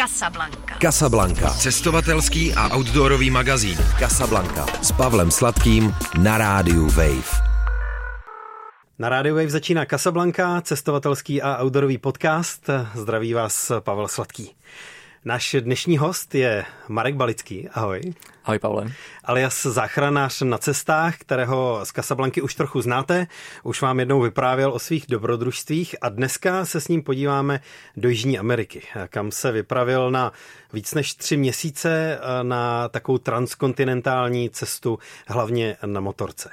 Casablanca. Casablanca. Cestovatelský a outdoorový magazín. Casablanca. S Pavlem Sladkým na rádiu Wave. Na rádiu Wave začíná Casablanca, cestovatelský a outdoorový podcast. Zdraví vás Pavel Sladký. Náš dnešní host je Marek Balický. Ahoj. Ahoj Pavle. Alias záchranář na cestách, kterého z Casablanky už trochu znáte. Už vám jednou vyprávěl o svých dobrodružstvích a dneska se s ním podíváme do Jižní Ameriky, kam se vypravil na víc než tři měsíce na takovou transkontinentální cestu, hlavně na motorce.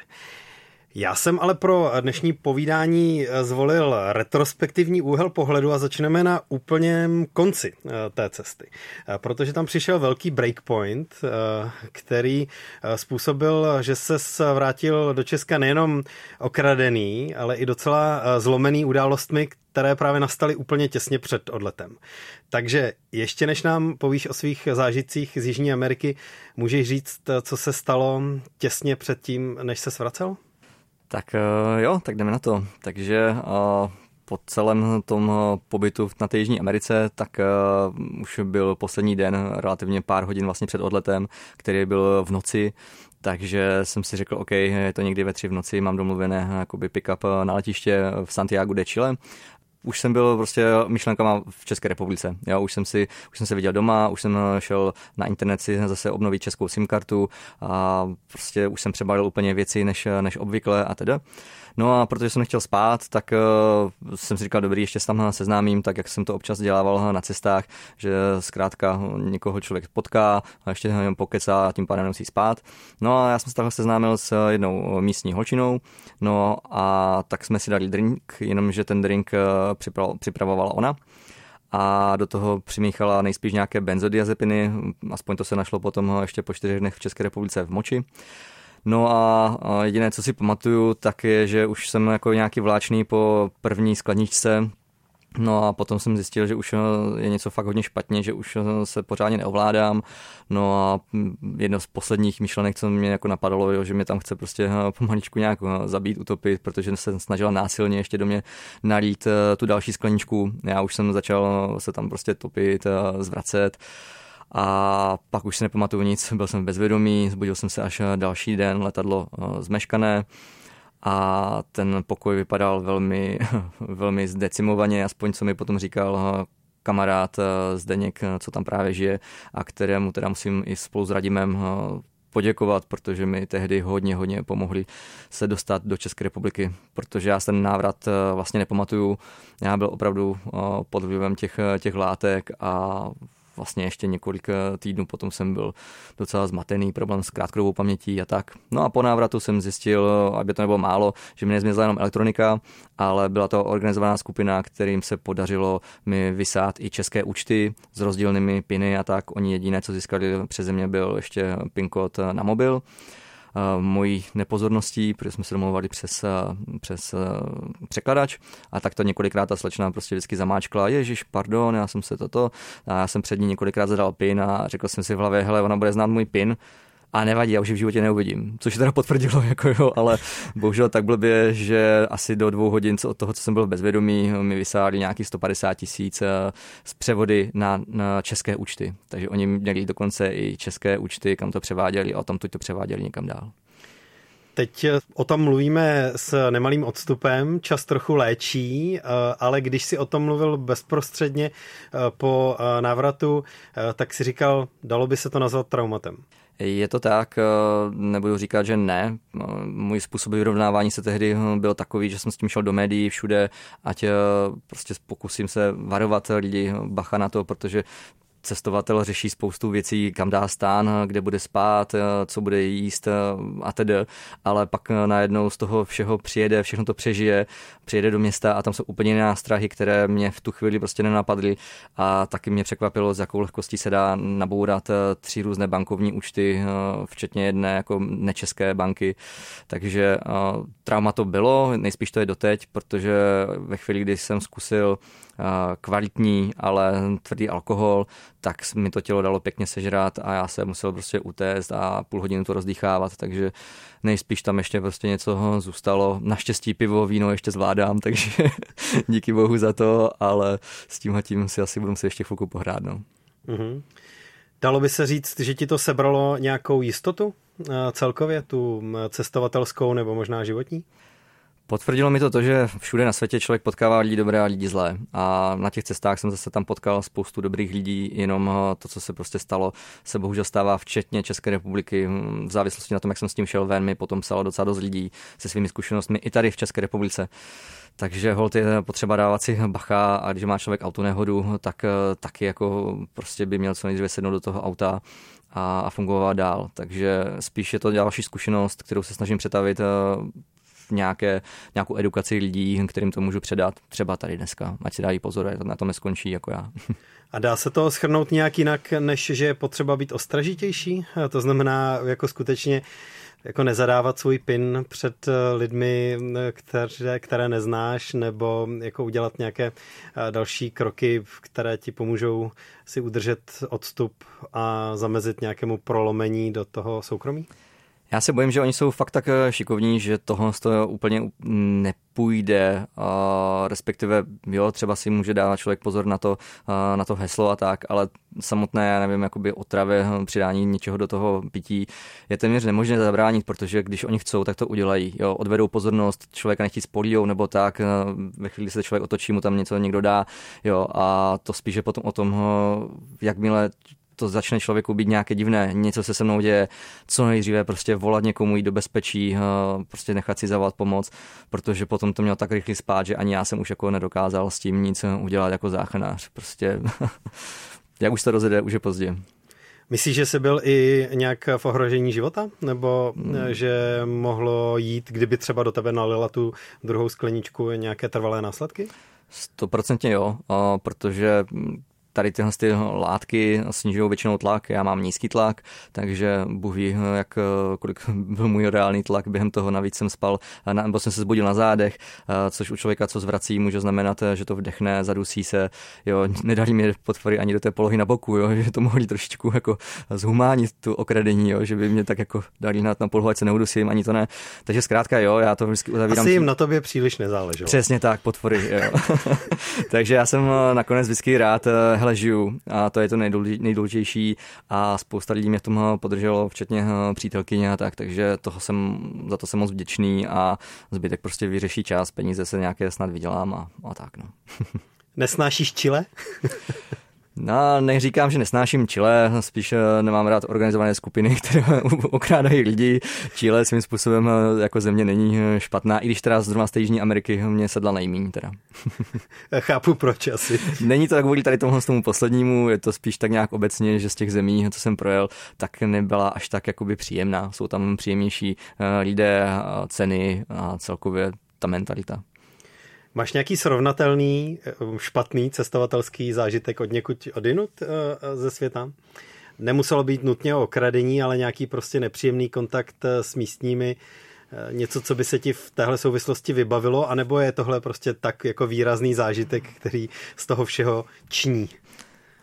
Já jsem ale pro dnešní povídání zvolil retrospektivní úhel pohledu a začneme na úplněm konci eh, té cesty. Eh, protože tam přišel velký breakpoint, eh, který způsobil, že se vrátil do Česka nejenom okradený, ale i docela zlomený událostmi, které právě nastaly úplně těsně před odletem. Takže ještě než nám povíš o svých zážitcích z Jižní Ameriky, můžeš říct, co se stalo těsně před tím, než se svracel? Tak eh, jo, tak jdeme na to. Takže eh, po celém tom eh, pobytu na té Jižní Americe, tak už byl poslední den, relativně pár hodin vlastně před odletem, který byl v noci, takže jsem si řekl, OK, je to někdy ve tři v noci, mám domluvené jakoby pick-up na letiště v Santiago de Chile už jsem byl prostě myšlenkama v České republice. Já už jsem si, už jsem se viděl doma, už jsem šel na internet si zase obnovit českou SIM kartu a prostě už jsem přebalil úplně věci než, než obvykle a teda. No a protože jsem nechtěl spát, tak uh, jsem si říkal, dobrý, ještě se tam seznámím, tak jak jsem to občas dělával na cestách, že zkrátka někoho člověk potká a ještě jenom pokecá a tím pádem nemusí spát. No a já jsem se takhle seznámil s jednou místní holčinou, no a tak jsme si dali drink, jenomže ten drink eh, připravovala ona a do toho přimíchala nejspíš nějaké benzodiazepiny, aspoň to se našlo potom ještě po čtyřech dnech v České republice v moči. No a jediné, co si pamatuju, tak je, že už jsem jako nějaký vláčný po první skladničce, No a potom jsem zjistil, že už eh, je něco fakt hodně špatně, že už eh, se pořádně neovládám. No a hm, jedno z posledních myšlenek, co mě jako napadalo, jo, že mě tam chce prostě eh, pomaličku nějak zabít, utopit, protože se snažila násilně ještě do mě nalít tu další skleničku. Já už jsem začal se tam prostě topit, zvracet. A pak už si nepamatuju nic, byl jsem bezvědomý, zbudil jsem se až další den, letadlo eh, zmeškané a ten pokoj vypadal velmi, velmi zdecimovaně, aspoň co mi potom říkal eh, kamarád eh, Zdeněk, co tam právě žije a kterému teda musím i spolu s Radimem poděkovat, protože mi tehdy hodně, hodně pomohli se dostat do České republiky, protože já ten návrat vlastně nepamatuju. Já byl opravdu pod vlivem těch, těch látek a vlastně ještě několik eh, týdnů potom jsem byl docela zmatený, problém s krátkodobou pamětí a tak. No a po návratu jsem zjistil, aby to nebylo málo, že mi nezmězla jenom elektronika, ale byla to organizovaná skupina, kterým se podařilo mi vysát i české účty s rozdílnými piny a tak. Oni jediné, co získali přeze mě, byl ještě pin kód na mobil mojí nepozorností, protože jsme se domluvali přes, přes překladač a tak to několikrát ta slečna prostě vždycky zamáčkla, ježiš, pardon, já jsem se toto, a já jsem před ní několikrát zadal pin a řekl jsem si v hlavě, hele, ona bude znát můj pin, a nevadí, já už v životě neuvidím. Což teda potvrdilo, jako jo, ale bohužel tak blbě, že asi do dvou hodin od toho, co jsem byl v bezvědomí, mi vysáli nějaký 150 tisíc eh, z převody na, na, české účty. Takže oni měli dokonce i české účty, kam to převáděli a o tom to převáděli někam dál. Teď eh, o tom mluvíme s nemalým odstupem, čas trochu léčí, eh, ale když si o tom mluvil bezprostředně po návratu, tak si říkal, dalo by se to nazvat traumatem. Je to tak, eh, nebudu říkat, že ne. Eh, můj způsob vyrovnávání se tehdy eh, byl takový, že jsem s tím šel do médií všude, ať prostě pokusím se varovat lidi bacha na to, protože cestovatel řeší spoustu věcí, kam dá stán, kde bude spát, co bude jíst a tedy, ale pak najednou z toho všeho přijede, všechno to přežije, přijede do města a tam jsou úplně jiné nástrahy, které mě v tu chvíli prostě nenapadly. A taky mě překvapilo, s jakou lehkostí se dá nabourat tři různé bankovní účty, včetně jedné jako nečeské banky, takže trauma to bylo, nejspíš to je doteď, protože ve chvíli, kdy jsem zkusil kvalitní, ale tvrdý alkohol, tak mi to tělo dalo pěkně sežrat a já se musel prostě utéct a půl hodinu to rozdýchávat, takže nejspíš tam ještě prostě něco zůstalo. Naštěstí pivo, víno ještě zvládám, takže díky bohu za to, ale s tím tím si asi budu si ještě chvilku pohrát. No. Mm-hmm. Dalo by se říct, že ti to sebralo nějakou jistotu celkově, tu cestovatelskou nebo možná životní? Potvrdilo mi to to, že všude na světě člověk potkává lidi dobré a lidi zlé. A na těch cestách jsem zase tam potkal spoustu dobrých lidí, jenom eh, to, co se prostě stalo, se bohužel stává včetně České republiky. V závislosti na tom, jak jsem s tím šel ven, mi potom psalo docela dost lidí se svými zkušenostmi i tady v České republice. Takže hold je potřeba dávat si bacha a když má člověk autonehodu, tak eh, taky jako prostě by měl co nejdříve sednout do toho auta a, a fungovat dál. Takže spíš je to další zkušenost, kterou se snažím přetavit eh, nějaké, nějakou edukaci lidí, kterým to můžu předat, třeba tady dneska, ať si dají pozor, na tom neskončí jako já. A dá se to schrnout nějak jinak, než že je potřeba být ostražitější? To znamená jako skutečně jako nezadávat svůj pin před eh, lidmi, které, které neznáš, nebo jako udělat nějaké eh, další kroky, které ti pomůžou si udržet odstup a zamezit nějakému prolomení do toho soukromí? Já se bojím, že oni jsou fakt tak eh, šikovní, že toho z toho úplně nepůjde, respektive jo, třeba si může dávat člověk pozor na to, na to heslo a tak, ale samotné, já nevím, jakoby otravě, hm, přidání něčeho do toho pití je téměř nemožné zabránit, protože když oni chcou, tak to udělají. Jo, odvedou pozornost, člověka nechtí spolíjou nebo tak, eh, ve chvíli se člověk otočí, mu tam něco někdo dá, jo, a to spíše potom o tom, eh, jakmile to začne člověku být nějaké divné, něco se se mnou děje, co nejdříve prostě volat někomu jít do bezpečí, eh, prostě nechat si zavolat pomoc, protože potom to měl tak rychle spát, že ani já jsem už jako nedokázal s tím nic udělat jako záchranář. Prostě jak už to rozjede, už je pozdě. Myslíš, že jsi byl i nějak v ohrožení života? Nebo hmm. že mohlo jít, kdyby třeba do tebe nalila tu druhou skleničku nějaké trvalé následky? Stoprocentně jo, protože tady tyhle ty látky snižují většinou tlak, já mám nízký tlak, takže Bůh ví, jak, kolik byl můj reálný tlak, během toho navíc jsem spal, nebo jsem se zbudil na zádech, což u člověka, co zvrací, může znamenat, že to vdechne, zadusí se, jo, nedali mi potvory ani do té polohy na boku, jo, že to mohli trošičku jako zhumánit tu okradení, jo, že by mě tak jako dali na, na polohu, ať se neudusím, ani to ne. Takže zkrátka, jo, já to vždycky uzavírám. Asi jim na tobě příliš nezáleželo. Přesně tak, potvory, jo. takže já jsem nakonec vždycky rád takhle žiju a to je to nejdůležitější a spousta lidí mě v tom podrželo, včetně eh, přítelkyně a tak, takže toho jsem, za to jsem moc vděčný a zbytek prostě vyřeší čas, peníze se nějaké snad vydělám a, a tak. No. Nesnášíš čile? No, neříkám, že nesnáším Chile, spíš eh, nemám rád organizované skupiny, které okrádají lidi. Chile svým způsobem eh, jako země není eh, špatná, i když teda zrovna z té Jižní Ameriky mě sedla nejmíň teda. Chápu proč asi. Není to tak kvůli tady tomu, tomu poslednímu, je to spíš tak nějak obecně, že z těch zemí, co jsem projel, tak nebyla až tak jakoby příjemná. Jsou tam příjemnější lidé, ceny a celkově ta mentalita. Máš nějaký srovnatelný eh, špatný cestovatelský zážitek od někud odinut eh, ze světa? Nemuselo být nutně o kradení, ale nějaký prostě nepříjemný kontakt eh, s místními, něco, co by se ti v téhle souvislosti vybavilo, anebo je tohle prostě tak jako výrazný zážitek, který z toho všeho ční?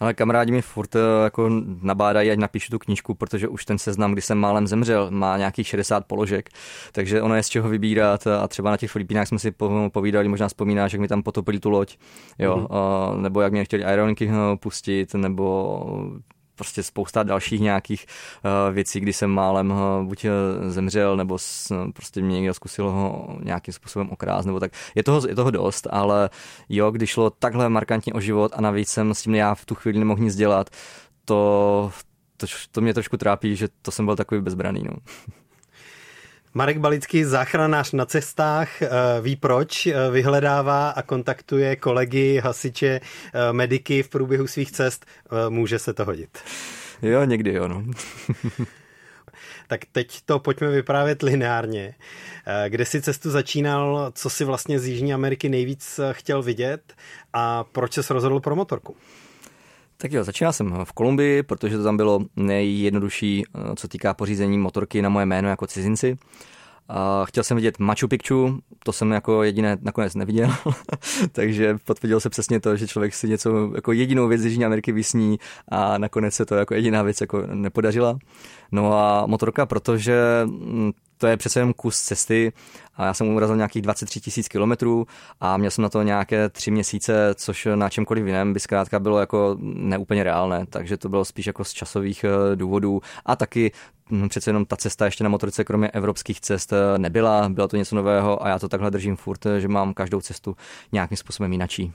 Ale kamarádi mi furt eh, jako nabádají, ať napíšu tu knížku, protože už ten seznam, kdy jsem málem zemřel, má nějakých 60 položek, takže ono je z čeho vybírat a třeba na těch Filipínách jsme si povídali, možná vzpomínáš, jak mi tam potopili tu loď, jo, mm-hmm. nebo jak mě chtěli aeronky eh, pustit, nebo prostě spousta dalších nějakých uh, věcí, kdy jsem málem uh, buď uh, zemřel, nebo prostě mě někdo zkusil ho nějakým způsobem okrást, nebo tak. Je toho, je toho dost, ale jo, když šlo takhle markantně o život a navíc jsem s tím já v tu chvíli nemohl nic dělat, to, to, to mě trošku trápí, že to jsem byl takový bezbraný. No. Marek Balický, záchranář na cestách, eh, ví proč, eh, vyhledává a kontaktuje kolegy, hasiče, eh, mediky v průběhu svých cest. Může se to hodit. Jo, někdy jo, no. tak teď to pojďme vyprávět lineárně. Kde si cestu začínal, co si vlastně z Jižní Ameriky nejvíc chtěl vidět a proč se rozhodl pro motorku? Tak jo, začínal jsem v Kolumbii, protože to tam bylo nejjednodušší, eh, co týká pořízení motorky na moje jméno jako cizinci. A chtěl jsem vidět Machu Picchu, to jsem jako jediné nakonec neviděl, takže potvrdil se přesně to, že člověk si něco jako jedinou věc z Jižní Ameriky vysní a nakonec se to jako jediná věc jako nepodařila. No a motorka, protože mm, to je přece jenom kus cesty a já jsem urazil nějakých 23 tisíc kilometrů a měl jsem na to nějaké tři měsíce, což na čemkoliv jiném by zkrátka bylo jako neúplně reálné, takže to bylo spíš jako z časových eh, důvodů a taky hm, přece jenom ta cesta ještě na motorce kromě evropských cest eh, nebyla, bylo to něco nového a já to takhle držím furt, že mám každou cestu nějakým způsobem jinačí.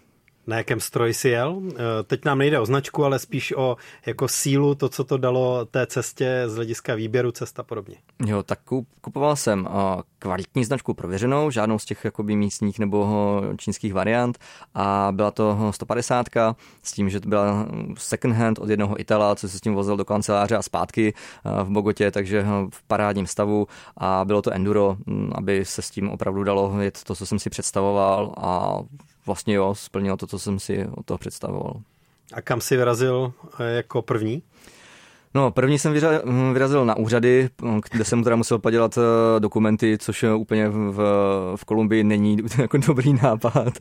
Na jakém stroji si jel? Eh, teď nám nejde o značku, ale spíš o jako sílu, to, co to dalo té cestě z hlediska výběru cesta a podobně. Jo, tak kupoval jsem eh, kvalitní značku prověřenou, žádnou z těch jakoby místních nebo eh, čínských variant a byla to 150 s tím, že to byla second hand od jednoho Itala, co se s tím vozil do kanceláře a zpátky v Bogotě, takže v parádním stavu a bylo to enduro, hm, aby se s tím opravdu dalo jet to, co jsem si představoval a vlastně jo, splnilo to, co jsem si od toho představoval. A kam si vyrazil eh, jako první? No, první jsem hm, vyrazil na úřady, kde jsem teda musel podělat eh, dokumenty, což úplně v, v Kolumbii není jako dobrý nápad,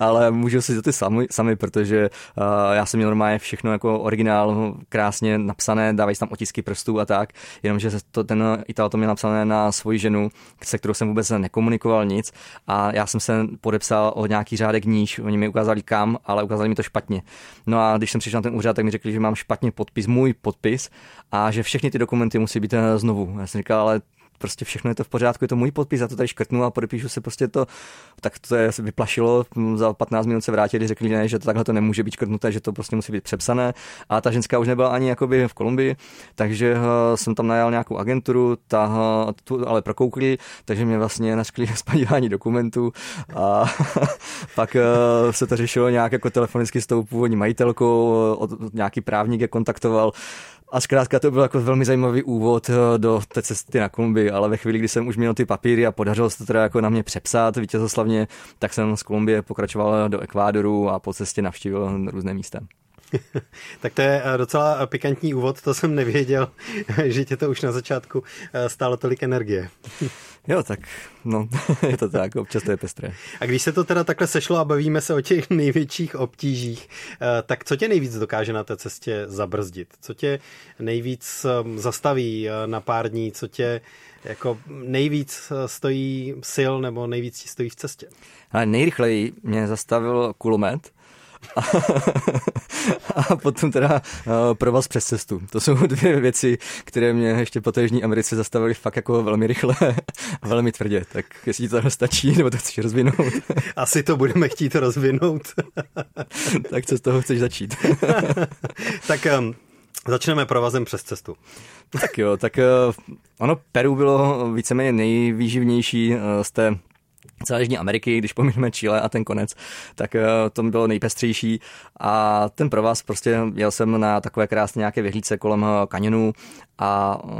ale můžu si to ty sami, sami protože uh, já jsem měl normálně všechno jako originál, krásně napsané, dávají tam otisky prstů a tak, jenomže to, ten Ital to měl napsané na svoji ženu, se kterou jsem vůbec nekomunikoval nic a já jsem se podepsal o nějaký řádek níž, oni mi ukázali kam, ale ukázali mi to špatně. No a když jsem přišel na ten úřad, tak mi řekli, že mám špatně podpis, můj podpis a že všechny ty dokumenty musí být eh, znovu. Já jsem říkal, ale prostě všechno je to v pořádku, je to můj podpis, já to tady škrtnu a podepíšu se prostě to, tak to je, se vyplašilo, za 15 minut se vrátili, řekli, ne, že to takhle to nemůže být škrtnuté, že to prostě musí být přepsané. A ta ženská už nebyla ani jakoby v Kolumbii, takže uh, jsem tam najal nějakou agenturu, ta uh, tu ale prokoukli, takže mě vlastně naškli spadívání dokumentů a pak uh, se to řešilo nějak jako telefonicky s tou původní majitelkou, od, nějaký právník je kontaktoval, a zkrátka to byl jako velmi zajímavý úvod eh, do té cesty na Kolumbii, ale ve chvíli, kdy jsem už měl ty papíry a podařilo se to teda jako na mě přepsat vítězoslavně, tak jsem z Kolumbie pokračoval do Ekvádoru a po cestě navštívil různé místa. tak to je eh, docela pikantní úvod, to jsem nevěděl, že tě to už na začátku eh, stálo tolik energie. Jo, tak no, je to tak, občas to je pestré. A když se to teda takhle sešlo a bavíme se o těch největších obtížích, eh, tak co tě nejvíc dokáže na té cestě zabrzdit? Co tě nejvíc zastaví na pár dní? Co tě jako nejvíc stojí sil nebo nejvíc stojí v cestě? Ale nejrychleji mě zastavil kulomet, a potom teda uh, provaz přes cestu. To jsou dvě věci, které mě ještě po té Jižní Americe zastavily fakt jako velmi rychle a velmi tvrdě. Tak jestli to stačí, nebo to chceš rozvinout? Asi to budeme chtít rozvinout. tak co z toho chceš začít? tak um, začneme provazem přes cestu. tak jo, tak uh, ono Peru bylo víceméně nejvýživnější uh, z té celé Jižní Ameriky, když pomineme Chile a ten konec, tak eh, to bylo nejpestřejší a ten pro vás prostě jel jsem na takové krásné nějaké vyhlídce kolem eh, kanionu a eh,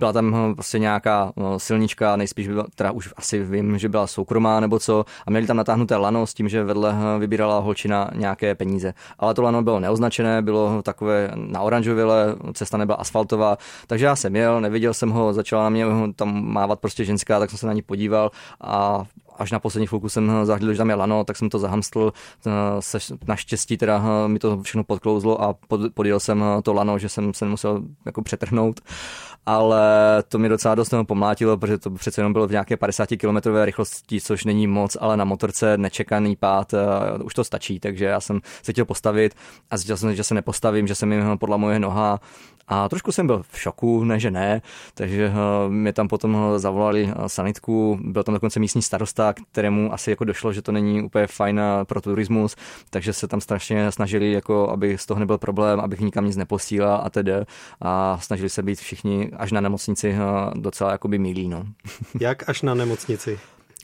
byla tam hm, prostě nějaká no, silnička, nejspíš byla, teda už asi vím, že byla soukromá nebo co, a měli tam natáhnuté lano s tím, že vedle hm, vybírala holčina nějaké peníze. Ale to lano bylo neoznačené, bylo takové na oranžovile, cesta nebyla asfaltová, takže já jsem jel, neviděl jsem ho, začala na mě hm, tam mávat prostě ženská, tak jsem se na ní podíval a až na poslední chvilku jsem zahledl, že tam je lano, tak jsem to zahamstl. Se, naštěstí teda mi to všechno podklouzlo a pod, podjel jsem to lano, že jsem se nemusel jako přetrhnout ale to mě docela dost pomlátilo, protože to přece jenom bylo v nějaké 50 km rychlosti, což není moc, ale na motorce nečekaný pád, uh, už to stačí, takže já jsem se chtěl postavit a zjistil jsem, že se nepostavím, že se mi podla moje noha a trošku jsem byl v šoku, ne že ne, takže uh, mě tam potom zavolali uh, sanitku, byl tam dokonce místní starosta, kterému asi jako došlo, že to není úplně fajn pro turismus, takže se tam strašně snažili, jako aby z toho nebyl problém, abych nikam nic neposílal a tedy. A snažili se být všichni až na nemocnici docela jakoby milí. No. Jak až na nemocnici?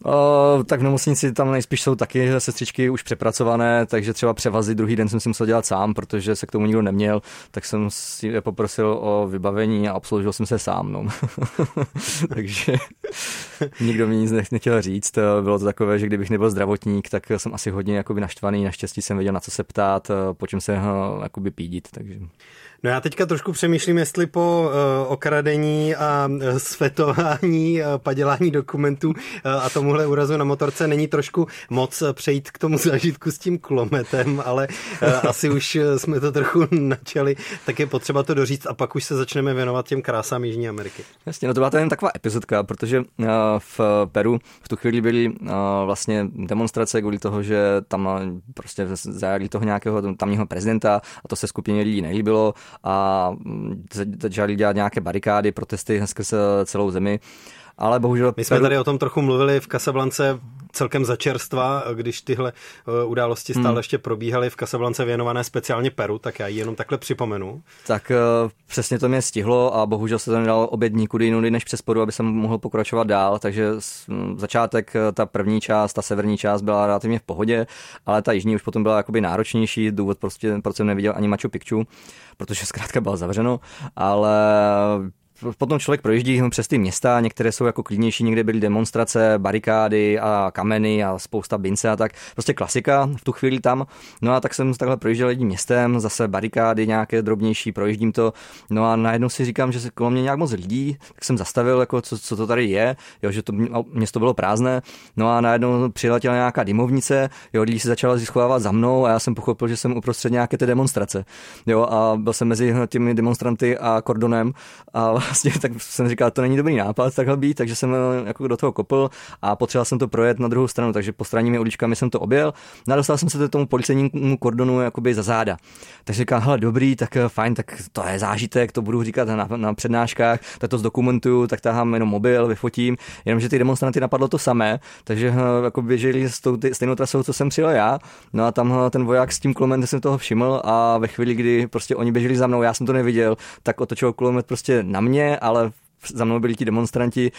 O, tak v nemocnici tam nejspíš jsou taky sestřičky už přepracované, takže třeba převazy druhý den jsem si musel dělat sám, protože se k tomu nikdo neměl, tak jsem si je poprosil o vybavení a obsloužil jsem se sám. No. takže nikdo mi nic nechtěl říct. Bylo to takové, že kdybych nebyl zdravotník, tak jsem asi hodně jakoby naštvaný. Naštěstí jsem věděl, na co se ptát, po čem se jakoby pídit. Takže... No já teďka trošku přemýšlím, jestli po uh, okradení a uh, svetování, uh, padělání dokumentů uh, a tom tomuhle úrazu na motorce není trošku moc přejít k tomu zážitku s tím kulometem, ale uh, asi už jsme to trochu načali, tak je potřeba to doříct a pak už se začneme věnovat těm krásám Jižní Ameriky. Jasně, no to byla to jen taková epizodka, protože uh, v Peru v tu chvíli byly uh, vlastně demonstrace kvůli toho, že tam prostě zajali toho nějakého tamního prezidenta a to se skupině lidí nelíbilo a mm, začali dělat nějaké barikády, protesty skrz celou zemi. Ale bohužel... My jsme tady o tom trochu mluvili v Kasablance celkem začerstva, když tyhle eh, události stále hmm. ještě probíhaly v Kasablance věnované speciálně Peru, tak já ji jenom takhle připomenu. Tak uh, přesně to mě stihlo a bohužel se to nedalo obět nikudy jinudy než přes Peru, aby jsem mohl pokračovat dál, takže začátek, eh, ta první část, ta severní část byla relativně v pohodě, ale ta jižní už potom byla jakoby náročnější, důvod prostě, proč jsem neviděl ani Machu Picchu, protože zkrátka bylo zavřeno, ale potom člověk projíždí přes ty města, některé jsou jako klidnější, někde byly demonstrace, barikády a kameny a spousta bince a tak. Prostě klasika v tu chvíli tam. No a tak jsem takhle projížděl jedním městem, zase barikády nějaké drobnější, projíždím to. No a najednou si říkám, že se kolem mě nějak moc lidí, tak jsem zastavil, jako co, co to tady je, jo, že to město bylo prázdné. No a najednou přiletěla nějaká dymovnice, jo, lidi se začala schovávat za mnou a já jsem pochopil, že jsem uprostřed nějaké ty demonstrace. Jo, a byl jsem mezi těmi demonstranty a kordonem a vlastně, tak jsem říkal, to není dobrý nápad takhle být, takže jsem eh, jako do toho kopl a potřeboval jsem to projet na druhou stranu, takže po stranními uličkami jsem to objel. No dostal jsem se do tomu policejnímu kordonu jakoby za záda. Takže říkal, hele, dobrý, tak eh, fajn, tak to je zážitek, to budu říkat na, na přednáškách, tak to zdokumentuju, tak tahám jenom mobil, vyfotím, jenomže ty demonstranty napadlo to samé, takže eh, jako běželi s tou ty, stejnou trasou, co jsem přijel já. No a tam ten voják s tím kulometem jsem toho všiml a ve chvíli, kdy prostě oni běželi za mnou, já jsem to neviděl, tak otočil kulomet prostě na mě, ale za mnou byli ti demonstranti,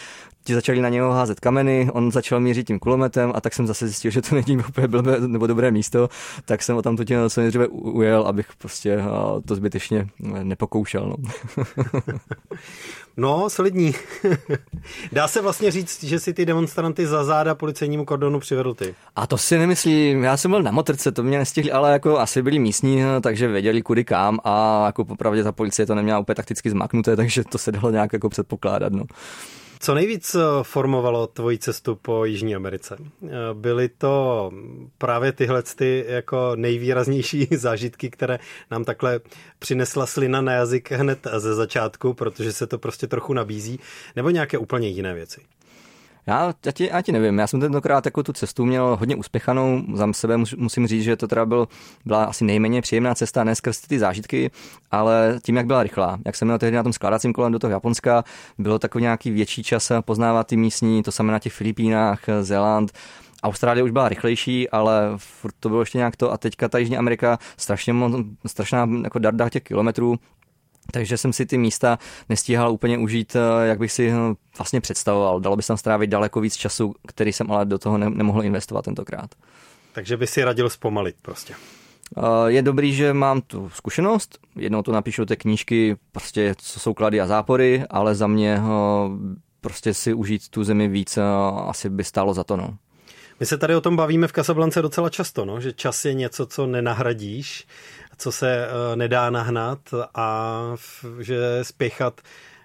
ti začali na něho házet kameny, on začal mířit tím kulometem a tak jsem zase zjistil, že to není úplně blbé nebo dobré místo, tak jsem o tam to co nejdříve ujel, abych prostě to zbytečně nepokoušel. No. No, solidní. Dá se vlastně říct, že si ty demonstranty za záda policejnímu kordonu přivedl ty. A to si nemyslím. Já jsem byl na motorce, to mě nestihli, ale jako asi byli místní, takže věděli kudy kam a jako popravdě ta policie to neměla úplně takticky zmaknuté, takže to se dalo nějak jako předpokládat. No. Co nejvíc eh, formovalo tvoji cestu po Jižní Americe? Eh, byly to právě tyhle ty jako nejvýraznější zážitky, které nám takhle přinesla slina na jazyk hned ze začátku, protože se to prostě trochu nabízí, nebo nějaké úplně jiné věci? Já, já, ti, já ti nevím, já jsem tentokrát jako tu cestu měl hodně uspěchanou, za sebe musím říct, že to teda byl, byla asi nejméně příjemná cesta, ne skrz ty zážitky, ale tím, jak byla rychlá. Jak jsem měl tehdy na tom skládacím kolem do toho Japonska, bylo takový nějaký větší čas poznávat ty místní, to samé na těch Filipínách, Zéland, Austrálie už byla rychlejší, ale furt to bylo ještě nějak to. A teďka ta Jižní Amerika strašně strašná jako darda těch kilometrů, takže jsem si ty místa nestíhal úplně užít, eh, jak bych si eh, vlastně představoval. Dalo by se tam strávit daleko víc času, který jsem ale do toho nemohl investovat tentokrát. Takže by si radil zpomalit prostě. Eh, je dobrý, že mám tu zkušenost, jednou to napíšu té knížky, prostě co jsou klady a zápory, ale za mě prostě si užít tu zemi víc asi by stálo za to. No. My se tady o tom bavíme v Kasablance docela často, no? že čas je něco, co nenahradíš co se eh, nedá nahnat a že spěchat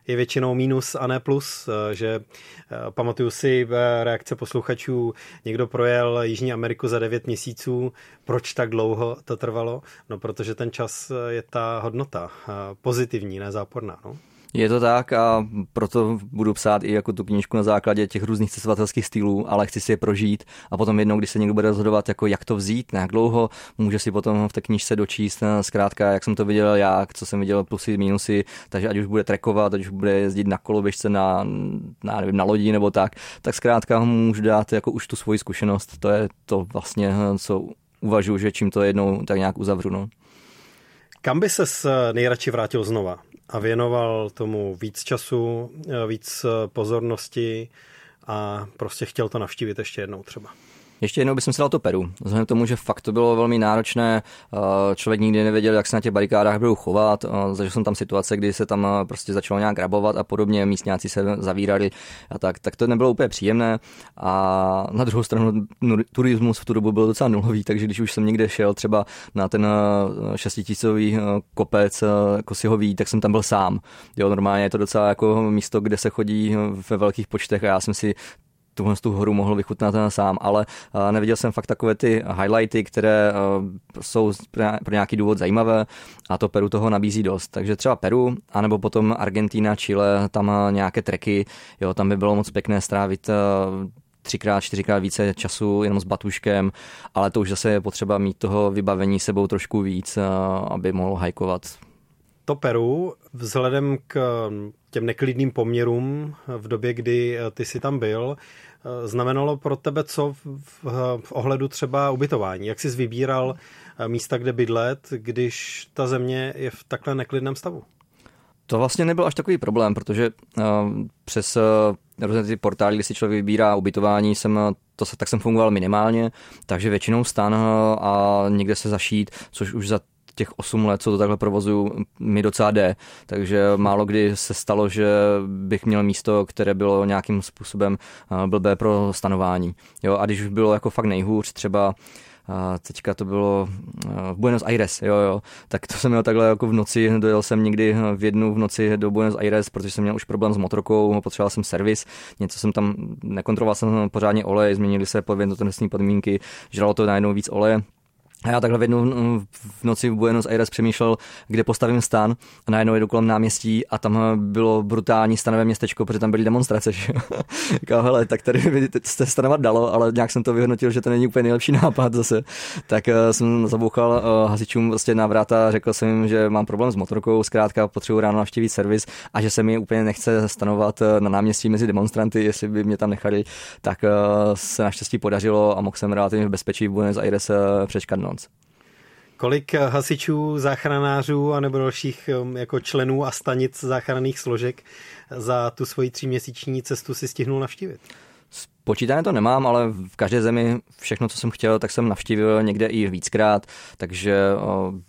je většinou mínus a ne plus, eh, že eh, pamatuju si reakce posluchačů, někdo projel Jižní Ameriku za 9 měsíců, proč tak dlouho to trvalo? No protože ten čas je ta hodnota pozitivní, ne záporná. No? Je to tak a proto budu psát i jako tu knížku na základě těch různých cestovatelských stylů, ale chci si je prožít a potom jednou, když se někdo bude rozhodovat, jako jak to vzít, na jak dlouho, může si potom v té knížce dočíst eh, zkrátka, jak jsem to viděl já, co jsem viděl plusy, minusy, takže ať už bude trekovat, ať už bude jezdit na koloběžce na, na, nevím, na lodi nebo tak, tak zkrátka můžu dát jako už tu svoji zkušenost. To je to vlastně, eh, co uvažuji, že čím to jednou tak nějak uzavřu. No. Kam by ses eh, nejradši vrátil znova? A věnoval tomu víc času, eh, víc eh, pozornosti a prostě chtěl to navštívit ještě jednou třeba. Ještě jednou bych si dal to Peru. Vzhledem k tomu, že fakt to bylo velmi náročné, eh, člověk nikdy nevěděl, jak se na těch barikádách budou chovat. Zažil jsem tam situace, kdy se tam prostě začalo nějak grabovat a podobně, místňáci se zavírali a tak, tak to nebylo úplně příjemné. A na druhou stranu turismus v tu dobu byl docela nulový, takže když už jsem někde šel třeba na ten šestitisový kopec Kosihový, tak jsem tam byl sám. Jo, normálně je to docela jako místo, kde se chodí ve velkých počtech a já jsem si tuhle tu horu mohl vychutnat sám, ale neviděl jsem fakt takové ty highlighty, které jsou pro nějaký důvod zajímavé a to Peru toho nabízí dost. Takže třeba Peru, anebo potom Argentina, Chile, tam nějaké treky, jo, tam by bylo moc pěkné strávit třikrát, čtyřikrát více času jenom s batuškem, ale to už zase je potřeba mít toho vybavení sebou trošku víc, aby mohl hajkovat. To Peru vzhledem k těm neklidným poměrům v době, kdy ty si tam byl, znamenalo pro tebe co v, v ohledu třeba ubytování? Jak jsi vybíral místa, kde bydlet, když ta země je v takhle neklidném stavu? To vlastně nebyl až takový problém, protože uh, přes uh, různé ty portály, kdy si člověk vybírá ubytování, jsem, to, tak jsem fungoval minimálně, takže většinou stan a někde se zašít, což už za těch 8 let, co to takhle provozuju, mi docela jde. Takže málo kdy se stalo, že bych měl místo, které bylo nějakým způsobem blbé pro stanování. Jo, a když už bylo jako fakt nejhůř, třeba a teďka to bylo v Buenos Aires, jo, jo, tak to jsem měl takhle jako v noci, dojel jsem někdy v jednu v noci do Buenos Aires, protože jsem měl už problém s motorkou, potřeboval jsem servis, něco jsem tam, nekontroloval jsem pořádně olej, změnili se podvědnotnostní podmínky, žralo to najednou víc oleje, a já takhle v jednu v noci v Buenos Aires přemýšlel, kde postavím stan a najednou jedu kolem náměstí a tam bylo brutální stanové městečko, protože tam byly demonstrace. Že? Říkal, hele, tak tady by se stanovat dalo, ale nějak jsem to vyhodnotil, že to není úplně nejlepší nápad zase. Tak uh, jsem zabouchal uh, hasičům prostě na vráta, řekl jsem jim, že mám problém s motorkou, zkrátka potřebuji ráno navštívit servis a že se mi úplně nechce stanovat na náměstí mezi demonstranty, jestli by mě tam nechali, tak se naštěstí podařilo a mohl jsem relativně v bezpečí v Buenos Aires přečkat no noc. Kolik hasičů, záchranářů a nebo dalších jako členů a stanic záchranných složek za tu svoji tříměsíční cestu si stihnul navštívit? Počítané to nemám, ale v každé zemi všechno, co jsem chtěl, tak jsem navštívil někde i víckrát, takže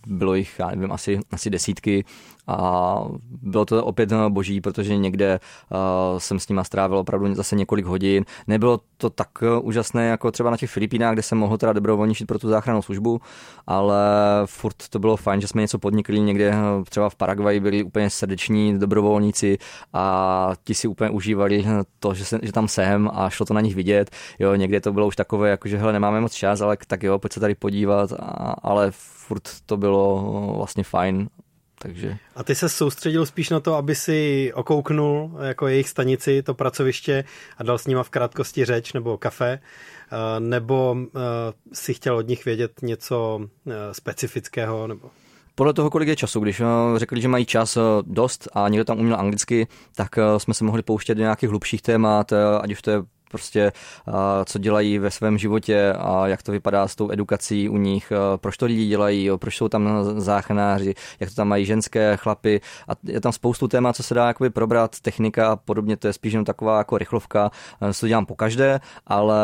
bylo jich, já nevím, asi, asi desítky a bylo to opět boží, protože někde jsem s nima strávil opravdu zase několik hodin. Nebylo to tak úžasné jako třeba na těch Filipínách, kde jsem mohl teda dobrovolničit pro tu záchrannou službu, ale furt to bylo fajn, že jsme něco podnikli někde, třeba v Paraguaji byli úplně srdeční dobrovolníci a ti si úplně užívali to, že, se, že tam jsem a šlo to na nich vidět. Jo, někde to bylo už takové, jako že hele, nemáme moc čas, ale tak jo, pojď se tady podívat, a, ale furt to bylo vlastně fajn takže... A ty se soustředil spíš na to, aby si okouknul jako jejich stanici, to pracoviště a dal s nima v krátkosti řeč nebo kafe, eh, nebo eh, si chtěl od nich vědět něco eh, specifického? Nebo... Podle toho, kolik je času, když řekli, že mají čas dost a někdo tam uměl anglicky, tak jsme se mohli pouštět do nějakých hlubších témat, ať už to je prostě co dělají ve svém životě a jak to vypadá s tou edukací u nich, proč to lidi dělají, proč jsou tam záchranáři, jak to tam mají ženské, chlapy. A je tam spoustu témat, co se dá jakoby probrat, technika a podobně, to je spíš jenom taková jako rychlovka, to dělám po každé, ale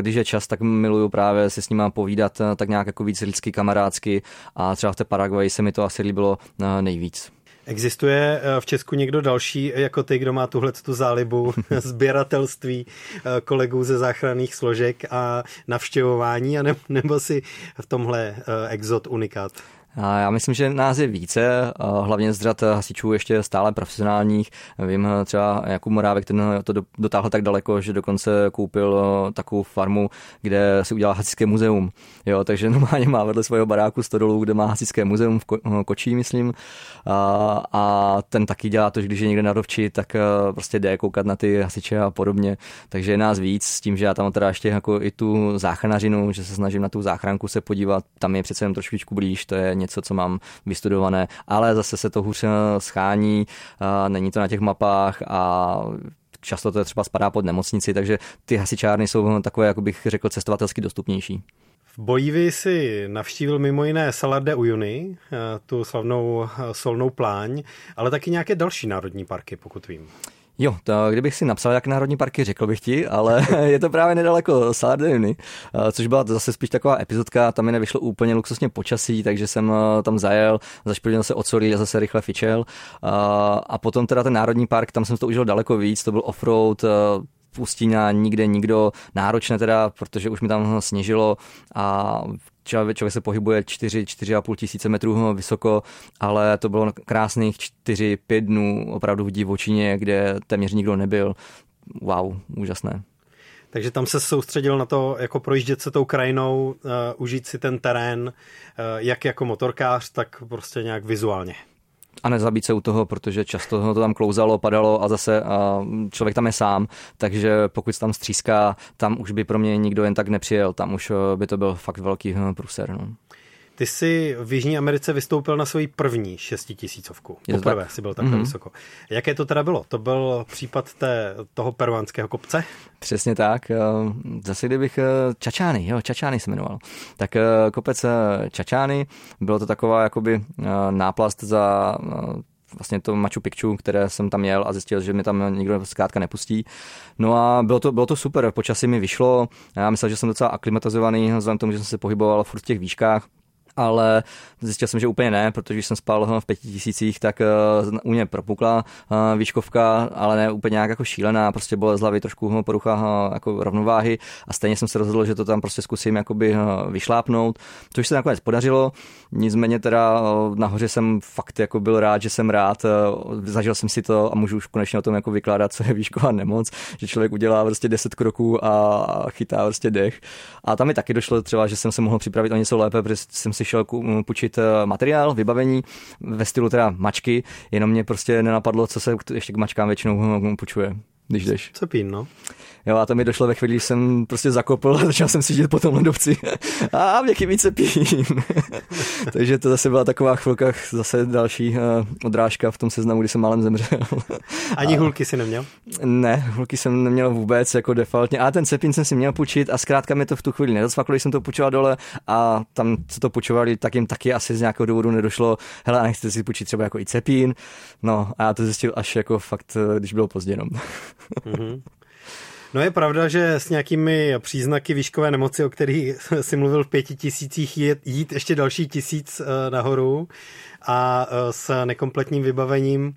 když je čas, tak miluju právě se s nima povídat tak nějak jako víc lidsky, kamarádsky. A třeba v té Paraguaji se mi to asi líbilo nejvíc. Existuje eh, v Česku někdo další jako ty, kdo má tuhle tu zálibu sběratelství eh, kolegů ze záchranných složek a navštěvování, nebo si v tomhle eh, exot unikát? Já myslím, že nás je více, hlavně z řad hasičů ještě stále profesionálních. Vím třeba Jakub Morávek, ten to dotáhl tak daleko, že dokonce koupil takovou farmu, kde si udělal hasičské muzeum. Jo, takže normálně má vedle svého baráku stodolů, kde má hasičské muzeum v Kočí, myslím. A, a ten taky dělá to, že když je někde na rovči, tak prostě jde koukat na ty hasiče a podobně. Takže je nás víc s tím, že já tam teda ještě jako i tu záchranařinu, že se snažím na tu záchranku se podívat. Tam je přece jen trošičku blíž, to je něco, co mám vystudované, ale zase se to hůř eh, schání, eh, není to na těch mapách a často to třeba spadá pod nemocnici, takže ty hasičárny jsou takové, jako bych řekl, cestovatelsky dostupnější. V Bolívii si navštívil mimo jiné Salar de Uyuni, eh, tu slavnou solnou pláň, ale taky nějaké další národní parky, pokud vím. Jo, to kdybych si napsal jak národní parky, řekl bych ti, ale je to právě nedaleko Sardiny, což byla zase spíš taková epizodka, tam mi nevyšlo úplně luxusně počasí, takže jsem eh, tam zajel, zašpilil se ocolí a zase rychle fičel. A potom teda ten národní park, tam jsem to užil daleko víc, to byl offroad, eh, pustina, nikde nikdo, náročné teda, protože už mi tam sněžilo a člověk, člověk se pohybuje 4, 4,5 tisíce metrů vysoko, ale to bylo krásných 4-5 dnů opravdu v divočině, kde téměř nikdo nebyl. Wow, úžasné. Takže tam se soustředil na to, jako projíždět se tou krajinou, uh, užít si ten terén, uh, jak jako motorkář, tak prostě nějak vizuálně a nezabít se u toho, protože často to tam klouzalo, padalo a zase a člověk tam je sám, takže pokud se tam stříská, tam už by pro mě nikdo jen tak nepřijel, tam už by to byl fakt velký průser. No. Ty jsi v Jižní Americe vystoupil na svoji první šestitisícovku. Poprvé tak? jsi byl takhle mm-hmm. vysoko. Jaké to teda bylo? To byl případ té, toho peruánského kopce? Přesně tak. Eh, zase kdybych... Eh, Čačány, jo, Čačány se jmenoval. Tak eh, kopec Čačány, bylo to taková jakoby náplast za vlastně to Machu Picchu, které jsem tam měl a zjistil, že mi tam nikdo zkrátka nepustí. No a bylo to, bylo to super, počasí mi vyšlo, já myslel, že jsem docela aklimatizovaný, vzhledem k tomu, že jsem se pohyboval furt v těch výškách, ale zjistil jsem, že úplně ne, protože jsem spal v pěti tisících, tak uh, u mě propukla uh, výškovka, ale ne úplně nějak jako šílená, prostě byla z hlavy trošku porucha uh, jako rovnováhy a stejně jsem se rozhodl, že to tam prostě zkusím jakoby vyšlápnout, což se nakonec podařilo, nicméně teda nahoře jsem fakt jako byl rád, že jsem rád, zažil jsem si to a můžu už konečně o tom jako vykládat, co je výšková nemoc, že člověk udělá prostě 10 kroků a chytá prostě dech. A tam mi taky došlo třeba, že jsem se mohl připravit o něco lépe, protože jsem si šel půjčit eh, materiál, vybavení ve stylu teda mačky, jenom mě prostě nenapadlo, co se ještě k mačkám většinou hm, půjčuje, když jdeš. pín, no. Jo, a to mi došlo ve chvíli, když jsem prostě zakopl a začal jsem si žít po tom ledovci. a měkký více pím. Takže to zase byla taková chvilka, zase další uh, odrážka v tom seznamu, kdy jsem málem zemřel. Ani a... hulky si neměl? Ne, hulky jsem neměl vůbec, jako defaultně. A ten cepín jsem si měl půjčit a zkrátka mi to v tu chvíli nedosvaklo, když jsem to půjčoval dole a tam, co to půjčovali, tak jim taky asi z nějakého důvodu nedošlo, hele, a nechcete si půjčit třeba jako i cepín. No a já to zjistil až jako fakt, eh, když bylo pozdě. No. mm-hmm. No je pravda, že s nějakými příznaky výškové nemoci, o kterých si mluvil v pěti tisících, jít, jít ještě další tisíc eh, nahoru a eh, s nekompletním vybavením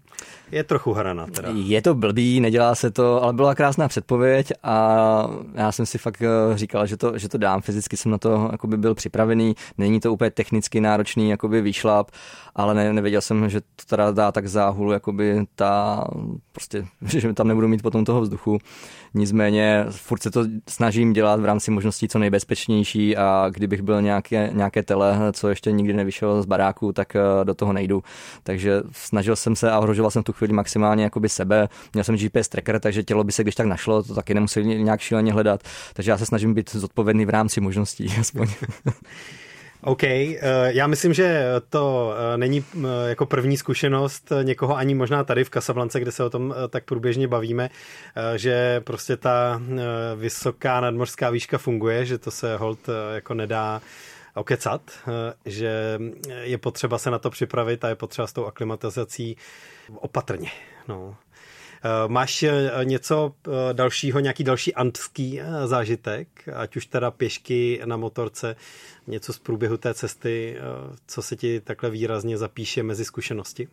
je trochu hrana teda. Je to blbý, nedělá se to, ale byla krásná předpověď a já jsem si fakt eh, říkal, že to, že to dám, fyzicky jsem na to jakoby byl připravený, není to úplně technicky náročný jakoby výšlap, ale ne, nevěděl jsem, že to teda dá tak záhulu, jakoby ta, prostě, že tam nebudu mít potom toho vzduchu. Nicméně furt se to snažím dělat v rámci možností co nejbezpečnější a kdybych byl nějaké, nějaké tele, co ještě nikdy nevyšel z baráku, tak eh, do toho nejdu. Takže snažil jsem se a ohrožoval jsem tu chvíli maximálně jakoby sebe. Měl jsem GPS tracker, takže tělo by se když tak našlo, to taky nemusel nějak šíleně hledat. Takže já se snažím být zodpovědný v rámci možností aspoň. OK, eh, já myslím, že to eh, není eh, jako první zkušenost někoho ani možná tady v Kasablance, kde se o tom tak průběžně bavíme, že prostě ta vysoká nadmořská výška funguje, že to se hold jako nedá okecat, že je potřeba se na to připravit a je potřeba s tou aklimatizací opatrně. No. Máš něco dalšího, nějaký další antský zážitek, ať už teda pěšky na motorce, něco z průběhu té cesty, co se ti takhle výrazně zapíše mezi zkušenosti?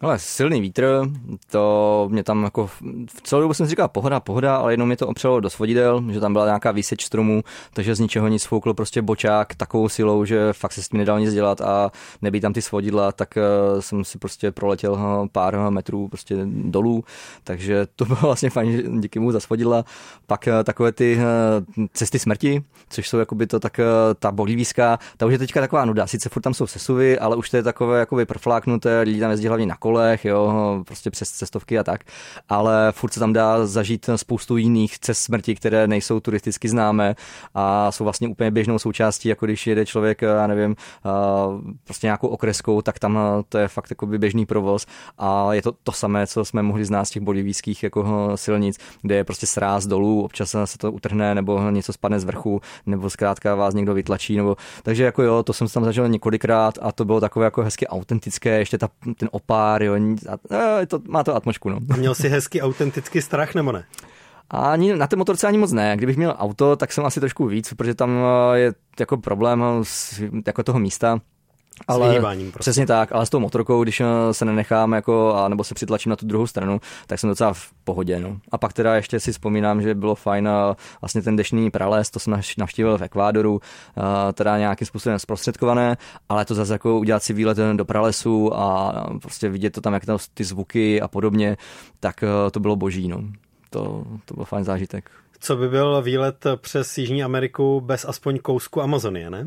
Ale silný vítr, to mě tam jako v celou dobu jsem si říkal pohoda, pohoda, ale jenom mě to opřelo do svodidel, že tam byla nějaká výseč stromů, takže z ničeho nic foukl prostě bočák takovou silou, že fakt se s tím nedal nic dělat a nebýt tam ty svodidla, tak uh, jsem si prostě proletěl uh, pár metrů prostě dolů, takže to bylo vlastně fajn, díky mu za svodidla. Pak takové ty cesty smrti, což jsou jakoby to tak ta bolívíská, ta už je teďka taková nuda, sice furt tam jsou sesuvy, ale už to je takové jakoby profláknuté, lidi tam jezdí hlavně na kolech, jo, prostě přes cestovky a tak, ale furt se tam dá zažít spoustu jiných cest smrti, které nejsou turisticky známé a jsou vlastně úplně běžnou součástí, jako když jede člověk, já nevím, prostě nějakou okreskou, tak tam to je fakt jako běžný provoz a je to to samé, co jsme mohli znát z těch bolivijských jako silnic, kde je prostě sráz dolů, občas se to utrhne nebo něco spadne z vrchu, nebo zkrátka vás někdo vytlačí, nebo takže jako jo, to jsem tam zažil několikrát a to bylo takové jako hezky autentické, ještě ta, ten opár a, to, má to atmošku, no. Měl jsi hezký autentický strach, nebo ne? A ani na té motorce ani moc ne. Kdybych měl auto, tak jsem asi trošku víc, protože tam eh, je jako problém s, jako toho místa. Ale prostě. přesně tak, ale s tou motorkou, když eh, se nenechám jako, a nebo se přitlačím na tu druhou stranu, tak jsem docela v pohodě. No. A pak teda ještě si vzpomínám, že bylo fajn vlastně ten dešný prales, to jsem navštívil v Ekvádoru, teda nějakým způsobem zprostředkované, ale to zase jako udělat si výlet do pralesu a prostě vidět to tam, jak tam ty zvuky a podobně, tak eh, to bylo boží. No. To, to byl fajn zážitek. Co by byl výlet přes Jižní Ameriku bez aspoň kousku Amazonie, ne?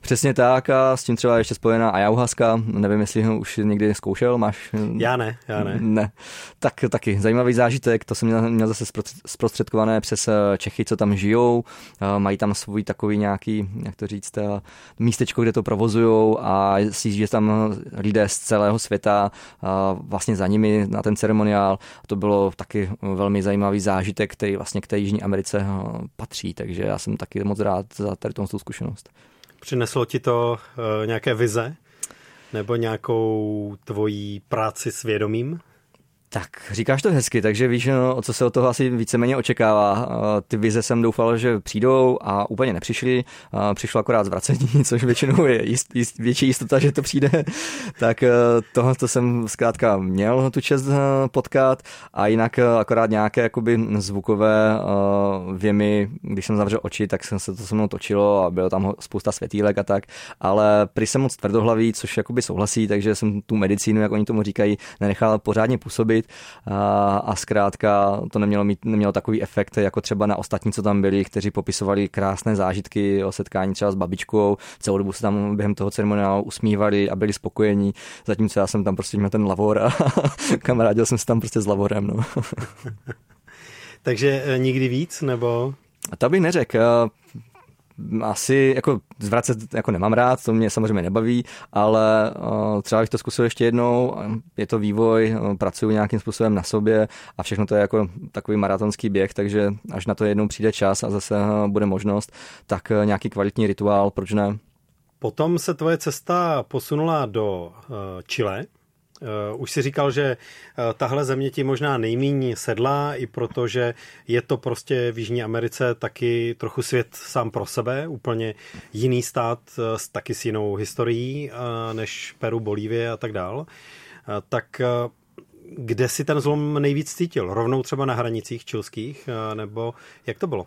Přesně tak a s tím třeba ještě spojená ayahuasca, nevím, jestli ho už někdy zkoušel, máš? Já ne, já ne. Ne, tak taky zajímavý zážitek, to jsem měl, měl zase zprostředkované přes eh, Čechy, co tam žijou, eh, mají tam svůj takový nějaký, jak to říct, eh, místečko, kde to provozujou a že tam lidé z celého světa vlastně za nimi na ten ceremoniál. To bylo taky velmi zajímavý zážitek, který vlastně k té Jižní Americe patří, takže já jsem taky moc rád za tady tu zkušenost. Přineslo ti to uh, nějaké vize? Nebo nějakou tvojí práci s vědomím? Tak, říkáš to hezky, takže víš, no, o co se od toho asi víceméně očekává. Ty vize jsem doufal, že přijdou a úplně nepřišly. Přišlo akorát zvracení, což většinou je jist, jist, větší jistota, že to přijde. tak e, tohle to jsem zkrátka měl tu čest e, potkat a jinak e, akorát nějaké jakoby zvukové věmy, když jsem zavřel oči, tak jsem se to se mnou točilo a bylo tam spousta světýlek a tak, ale prý jsem moc tvrdohlavý, což jakoby souhlasí, takže jsem tu medicínu, jak oni tomu říkají, nenechal pořádně působit bavit a, a zkrátka to nemělo, mít, nemělo takový efekt, jako třeba na ostatní, co tam byli, kteří popisovali krásné zážitky o setkání třeba s babičkou, celou dobu se tam během toho ceremoniálu usmívali a byli spokojení, zatímco já jsem tam prostě měl ten lavor a kamarádil jsem se tam prostě s lavorem. No. Takže eh, nikdy víc, nebo? A to bych neřekl asi jako zvracet jako nemám rád, to mě samozřejmě nebaví, ale třeba bych to zkusil ještě jednou, je to vývoj, pracuju nějakým způsobem na sobě a všechno to je jako takový maratonský běh, takže až na to jednou přijde čas a zase bude možnost, tak nějaký kvalitní rituál, proč ne? Potom se tvoje cesta posunula do Chile, Uh, už si říkal, že uh, tahle země ti možná nejméně sedla, i protože je to prostě v Jižní Americe taky trochu svět sám pro sebe, úplně jiný stát, uh, taky s jinou historií než Peru, Bolívie a tak dál. Tak kde si ten zlom nejvíc cítil? Rovnou třeba na hranicích čilských, nebo jak to bylo?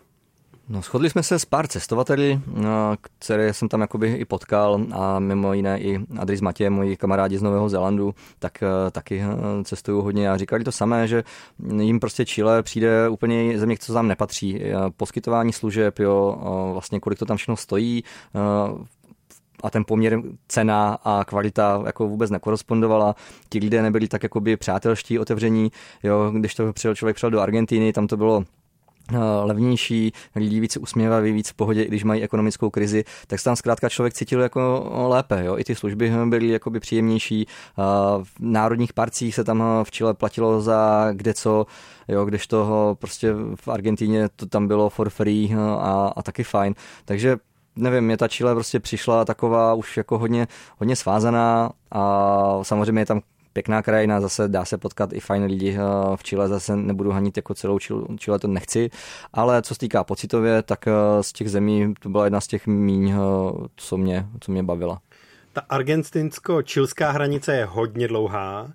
No, shodli jsme se s pár cestovateli, no, které jsem tam jakoby i potkal a mimo jiné i Adris Matě, moji kamarádi z Nového Zélandu, tak eh, taky eh, cestují hodně a říkali to samé, že jim prostě Chile přijde úplně země, co tam nepatří. Eh, poskytování služeb, jo, vlastně kolik to tam všechno stojí, a ten poměr cena a kvalita jako vůbec nekorespondovala. Ti lidé nebyli tak jakoby přátelští, otevření, jo, když to přijel člověk přijel do Argentiny, tam to bylo Eh, levnější, lidi více usměvaví, víc v pohodě, i když mají ekonomickou krizi, tak se tam zkrátka člověk cítil jako lépe. Jo? I ty služby byly jakoby příjemnější. Eh, v národních parcích se tam v Chile platilo za kde co, jo, když toho prostě v Argentíně to tam bylo for free eh, a, a taky fajn. Takže nevím, mě ta Chile prostě přišla taková už jako hodně, hodně svázaná a samozřejmě je tam pěkná krajina, zase dá se potkat i fajn lidi eh, v Chile, zase nebudu hanit jako celou Chile, to nechci, ale co se týká pocitově, tak eh, z těch zemí to byla jedna z těch míň, eh, co mě, co mě bavila. Ta argentinsko-čilská hranice je hodně dlouhá,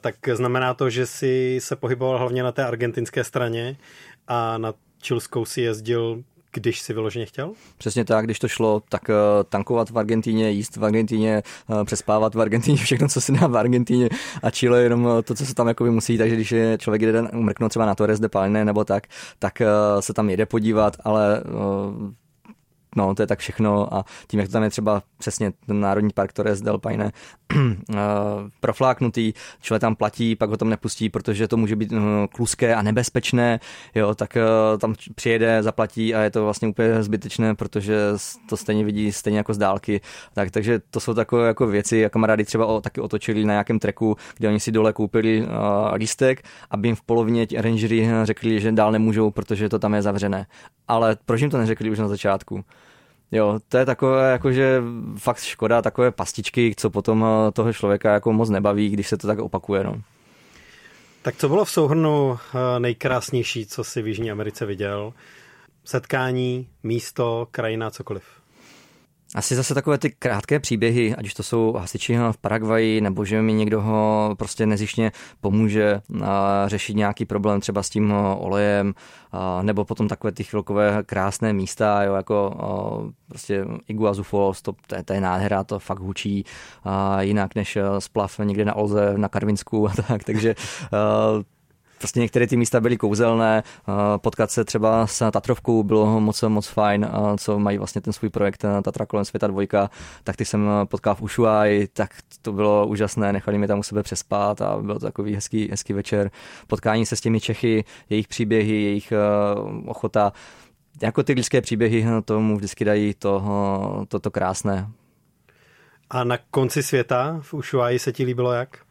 tak znamená to, že si se pohyboval hlavně na té argentinské straně a na čilskou si jezdil když si vyloženě chtěl? Přesně tak, když to šlo, tak uh, tankovat v Argentíně, jíst v Argentíně, uh, přespávat v Argentíně, všechno, co se dá v Argentíně a Chile jenom to, co se tam jako musí, takže když je člověk jde mrknout třeba na Torres de Paine nebo tak, tak se tam jede podívat, ale no, to je tak všechno a tím, jak to tam je třeba přesně ten národní park Torres del Paine eh, profláknutý, člověk tam platí, pak ho tam nepustí, protože to může být eh, kluské a nebezpečné, jo, tak eh, tam přijede, zaplatí a je to vlastně úplně zbytečné, protože to stejně vidí stejně jako z dálky. Tak, takže to jsou takové jako věci, a kamarády třeba o, taky otočili na nějakém treku, kde oni si dole koupili uh, lístek, aby jim v polovině ti rangeři řekli, že dál nemůžou, protože to tam je zavřené. Ale proč jim to neřekli už na začátku? Jo, to je takové jakože fakt škoda, takové pastičky, co potom eh, toho člověka jako moc nebaví, když se to tak opakuje. No. Tak co bylo v souhrnu eh, nejkrásnější, co si v Jižní Americe viděl? Setkání, místo, krajina, cokoliv. Asi zase takové ty krátké příběhy, ať už to jsou hasiči v Paraguaji, nebo že mi někdo ho prostě nezišně pomůže řešit nějaký problém třeba s tím olejem, nebo potom takové ty chvilkové krásné místa, jo, jako prostě Iguazu Falls, to, to, je, to je nádhera, to fakt hučí jinak než splav někde na Olze, na Karvinsku a tak, takže prostě některé ty místa byly kouzelné, potkat se třeba s Tatrovkou bylo moc, moc fajn, co mají vlastně ten svůj projekt Tatra kolem světa dvojka, tak ty jsem potkal v Ushuaji, tak to bylo úžasné, nechali mě tam u sebe přespat a byl to takový hezký, hezký večer. Potkání se s těmi Čechy, jejich příběhy, jejich ochota, jako ty lidské příběhy tomu vždycky dají to, to, to krásné. A na konci světa v Ushuaji se ti líbilo jak?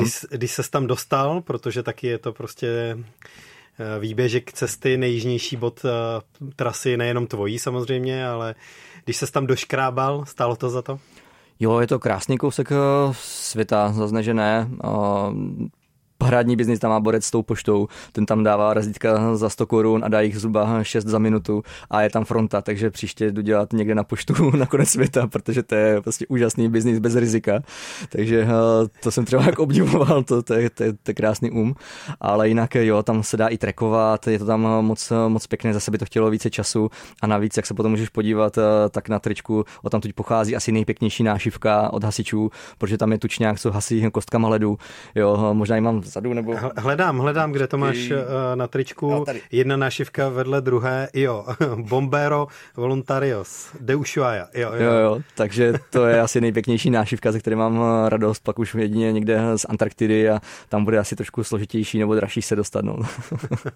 Když, když ses tam dostal, protože taky je to prostě eh, výběžek cesty, nejjižnější bod eh, trasy, nejenom tvojí samozřejmě, ale když ses tam doškrábal, stálo to za to? Jo, je to krásný kousek eh, světa, zazne, že ne parádní biznis tam má borec s tou poštou, ten tam dává razítka za 100 korun a dá jich zhruba 6 za minutu a je tam fronta, takže příště jdu dělat někde na poštu na konec světa, protože to je prostě úžasný biznis bez rizika. Takže eh, to jsem třeba jak obdivoval, to, to, je, to, je, to je krásný um. Ale jinak jo, tam se dá i trekovat, je to tam moc, moc pěkné, zase by to chtělo více času a navíc, jak se potom můžeš podívat, eh, tak na tričku o tam teď pochází asi nejpěknější nášivka od hasičů, protože tam je tučňák, co hasí kostkama ledu. Jo, možná i mám vzadu, nebo... Hledám, hledám, kde to máš uh, na tričku. Jo, Jedna našivka vedle druhé, jo. Bombero Voluntarios de Ushuaia. Jo, jo. jo, jo, takže to je asi nejpěknější nášivka, ze které mám eh, radost, pak už jedině někde z Antarktidy a tam bude asi trošku složitější nebo dražší se dostat. No.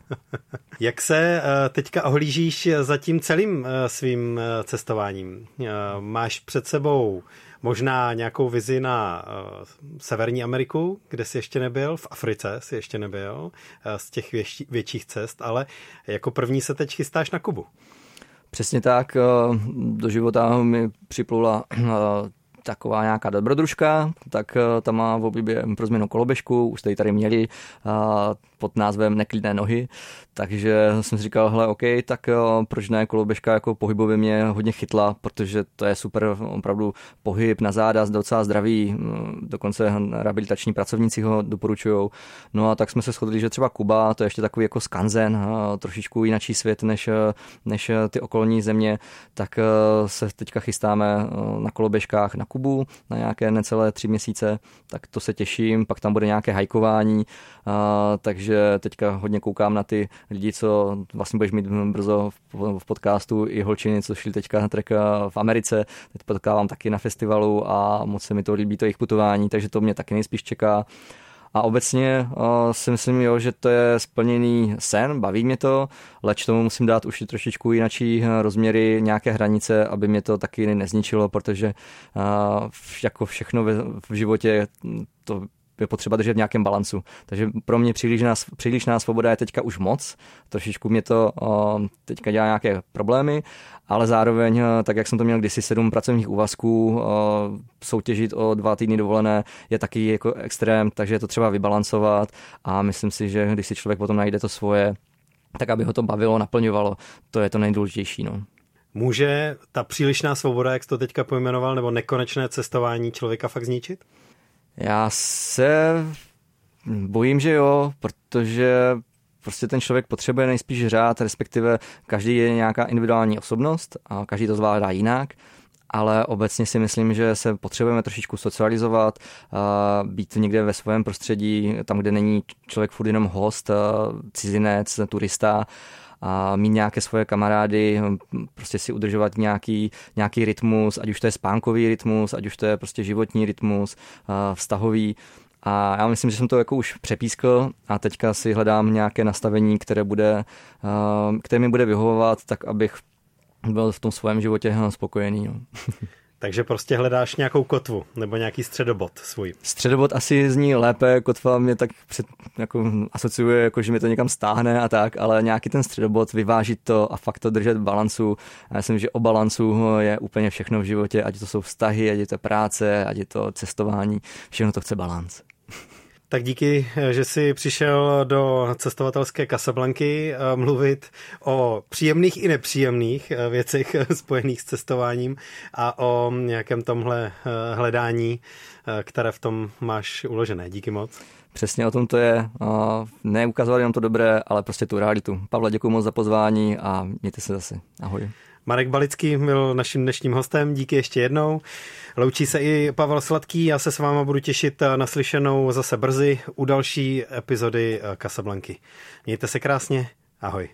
Jak se uh, teďka ohlížíš za tím celým svým cestováním? Máš před sebou možná nějakou vizi na uh, Severní Ameriku, kde si ještě nebyl, v Africe si ještě nebyl, uh, z těch větší, větších cest, ale jako první se teď chystáš na Kubu. Přesně tak, do života mi připlula taková nějaká dobrodružka, tak ta má v oblibě pro změnu koloběžku, už jste ji tady měli pod názvem Neklidné nohy, takže jsem si říkal, hele, OK, tak proč ne, koloběžka jako pohybově mě hodně chytla, protože to je super opravdu pohyb na záda, docela zdravý, mm, dokonce rehabilitační pracovníci ho doporučují. No a tak jsme se shodli, že třeba Kuba, to je ještě takový jako skanzen, trošičku jináčí svět než, než ty okolní země, tak se teďka chystáme na koloběžkách na Kubu na nějaké necelé tři měsíce, tak to se těším, pak tam bude nějaké hajkování, takže teďka hodně koukám na ty lidi, co vlastně budeš mít brzo v, podcastu, i holčiny, co šli teďka na trek v Americe, teď potkávám taky na festivalu a moc se mi to líbí, to jejich putování, takže to mě taky nejspíš čeká. A obecně uh, si myslím, jo, že to je splněný sen, baví mě to, leč tomu musím dát už trošičku jinačí rozměry, nějaké hranice, aby mě to taky nezničilo, protože uh, jako všechno v, v životě to je potřeba držet v nějakém balancu. Takže pro mě přílišná, přílišná svoboda je teďka už moc, trošičku mě to o, teďka dělá nějaké problémy, ale zároveň, tak jak jsem to měl kdysi sedm pracovních úvazků, o, soutěžit o dva týdny dovolené je taky jako extrém, takže je to třeba vybalancovat a myslím si, že když si člověk potom najde to svoje, tak aby ho to bavilo, naplňovalo, to je to nejdůležitější. No. Může ta přílišná svoboda, jak jsi to teďka pojmenoval, nebo nekonečné cestování člověka fakt zničit? Já se bojím, že jo, protože prostě ten člověk potřebuje nejspíš řád, respektive každý je nějaká individuální osobnost a každý to zvládá jinak, ale obecně si myslím, že se potřebujeme trošičku socializovat, být někde ve svém prostředí, tam, kde není člověk furt jenom host, cizinec, turista, a mít nějaké svoje kamarády, prostě si udržovat nějaký, nějaký rytmus, ať už to je spánkový rytmus, ať už to je prostě životní rytmus, vztahový. A já myslím, že jsem to jako už přepískl a teďka si hledám nějaké nastavení, které, bude, které mi bude vyhovovat, tak abych byl v tom svém životě spokojený. No. Takže prostě hledáš nějakou kotvu nebo nějaký středobod svůj. Středobod asi zní lépe, kotva mě tak před, jako asociuje, jako že mi to někam stáhne a tak, ale nějaký ten středobod, vyvážit to a fakt to držet v balancu. Já myslím, že o balancu je úplně všechno v životě, ať to jsou vztahy, ať je to práce, ať je to cestování, všechno to chce balans. Tak díky, že jsi přišel do cestovatelské Casablanky eh, mluvit o příjemných i nepříjemných eh, věcech spojených s cestováním a o nějakém tomhle eh, hledání, které v tom máš uložené. Díky moc. Přesně o tom to je. Neukazovat jenom to dobré, ale prostě tu realitu. Pavle, děkuji moc za pozvání a mějte se zase. Ahoj. Marek Balický byl naším dnešním hostem, díky ještě jednou. Loučí se i Pavel Sladký, já se s váma budu těšit na slyšenou zase brzy u další epizody Casablanky. Mějte se krásně, ahoj.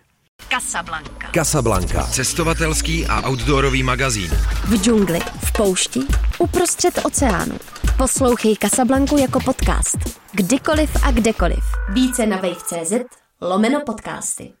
Casablanca. Casablanca. Cestovatelský a outdoorový magazín. V džungli, v poušti, uprostřed oceánu. Poslouchej Casablanku jako podcast. Kdykoliv a kdekoliv. Více na wave.cz lomeno podcasty.